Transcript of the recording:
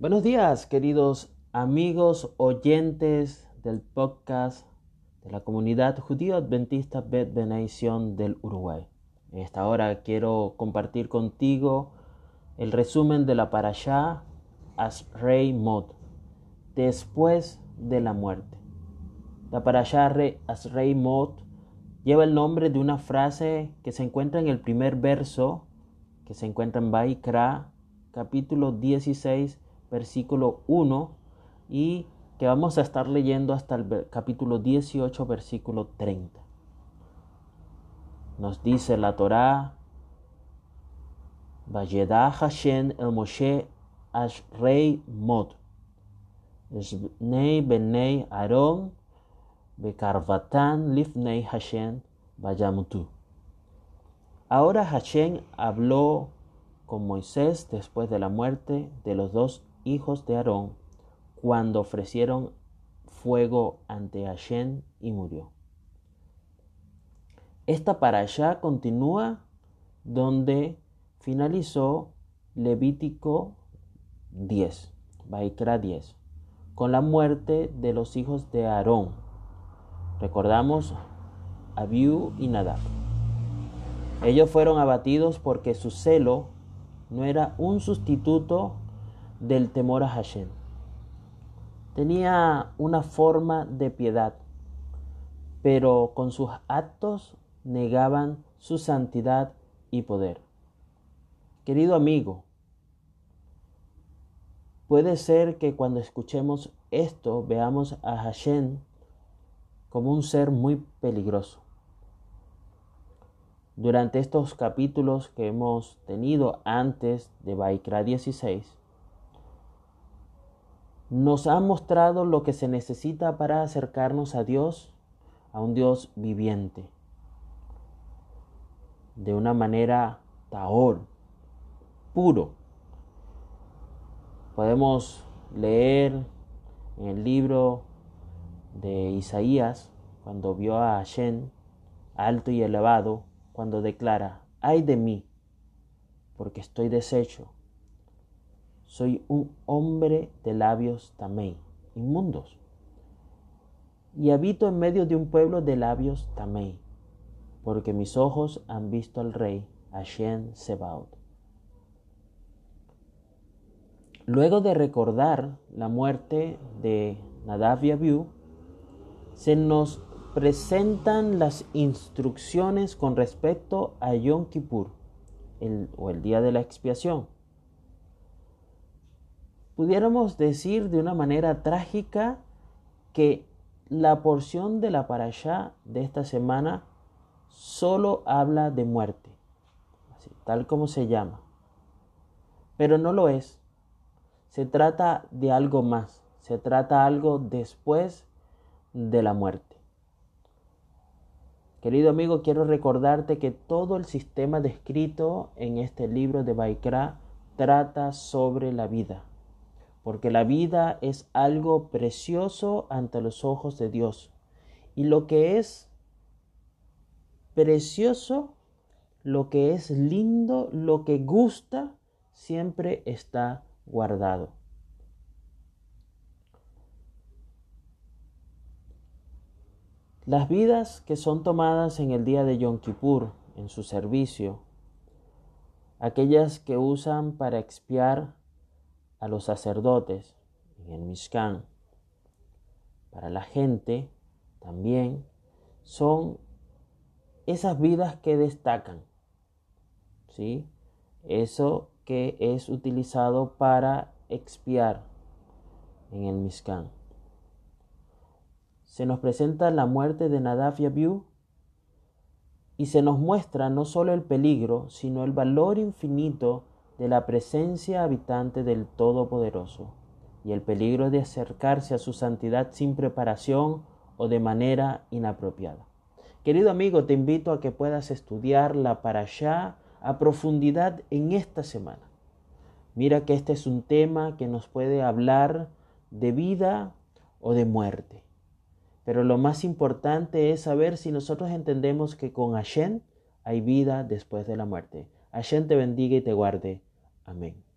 Buenos días, queridos amigos oyentes del podcast de la comunidad judío adventista Bet Benaición del Uruguay. En esta hora quiero compartir contigo el resumen de la parashá Asrei Mod, después de la muerte. La parashá Asrei Mod lleva el nombre de una frase que se encuentra en el primer verso, que se encuentra en Baikra, capítulo 16, versículo 1 y que vamos a estar leyendo hasta el capítulo 18, versículo 30. Nos dice la Torá, Vayeda Hashem el Moshe Ashrei Mod, Esbnei Benei Aaron, Bekarvatan Lifnei Hashem Vayamutu. Ahora Hashem habló con Moisés después de la muerte de los dos hijos de Aarón cuando ofrecieron fuego ante Hashem y murió. Esta para allá continúa donde finalizó Levítico 10, Baikra 10, con la muerte de los hijos de Aarón. Recordamos Abiú y Nadab. Ellos fueron abatidos porque su celo no era un sustituto del temor a Hashem. Tenía una forma de piedad, pero con sus actos negaban su santidad y poder. Querido amigo, puede ser que cuando escuchemos esto veamos a Hashem como un ser muy peligroso. Durante estos capítulos que hemos tenido antes de Baikra 16, nos ha mostrado lo que se necesita para acercarnos a Dios, a un Dios viviente, de una manera taor, puro. Podemos leer en el libro de Isaías, cuando vio a Hashem alto y elevado, cuando declara, ay de mí, porque estoy deshecho soy un hombre de labios tamei, inmundos. Y habito en medio de un pueblo de labios tamei, porque mis ojos han visto al rey Hashem Sebaot. Luego de recordar la muerte de Nadav y se nos presentan las instrucciones con respecto a Yom Kippur, o el día de la expiación pudiéramos decir de una manera trágica que la porción de la parashá de esta semana solo habla de muerte, tal como se llama. Pero no lo es. Se trata de algo más. Se trata algo después de la muerte. Querido amigo, quiero recordarte que todo el sistema descrito en este libro de Baikra trata sobre la vida porque la vida es algo precioso ante los ojos de Dios. Y lo que es precioso, lo que es lindo, lo que gusta, siempre está guardado. Las vidas que son tomadas en el día de Yom Kippur, en su servicio, aquellas que usan para expiar a los sacerdotes en el Mishkan, para la gente también, son esas vidas que destacan, ¿sí? Eso que es utilizado para expiar en el Mishkan. Se nos presenta la muerte de Nadab y y se nos muestra no solo el peligro, sino el valor infinito de la presencia habitante del Todopoderoso y el peligro de acercarse a su santidad sin preparación o de manera inapropiada. Querido amigo, te invito a que puedas estudiar la allá a profundidad en esta semana. Mira que este es un tema que nos puede hablar de vida o de muerte. Pero lo más importante es saber si nosotros entendemos que con Hashem hay vida después de la muerte. Hashem te bendiga y te guarde. Amém.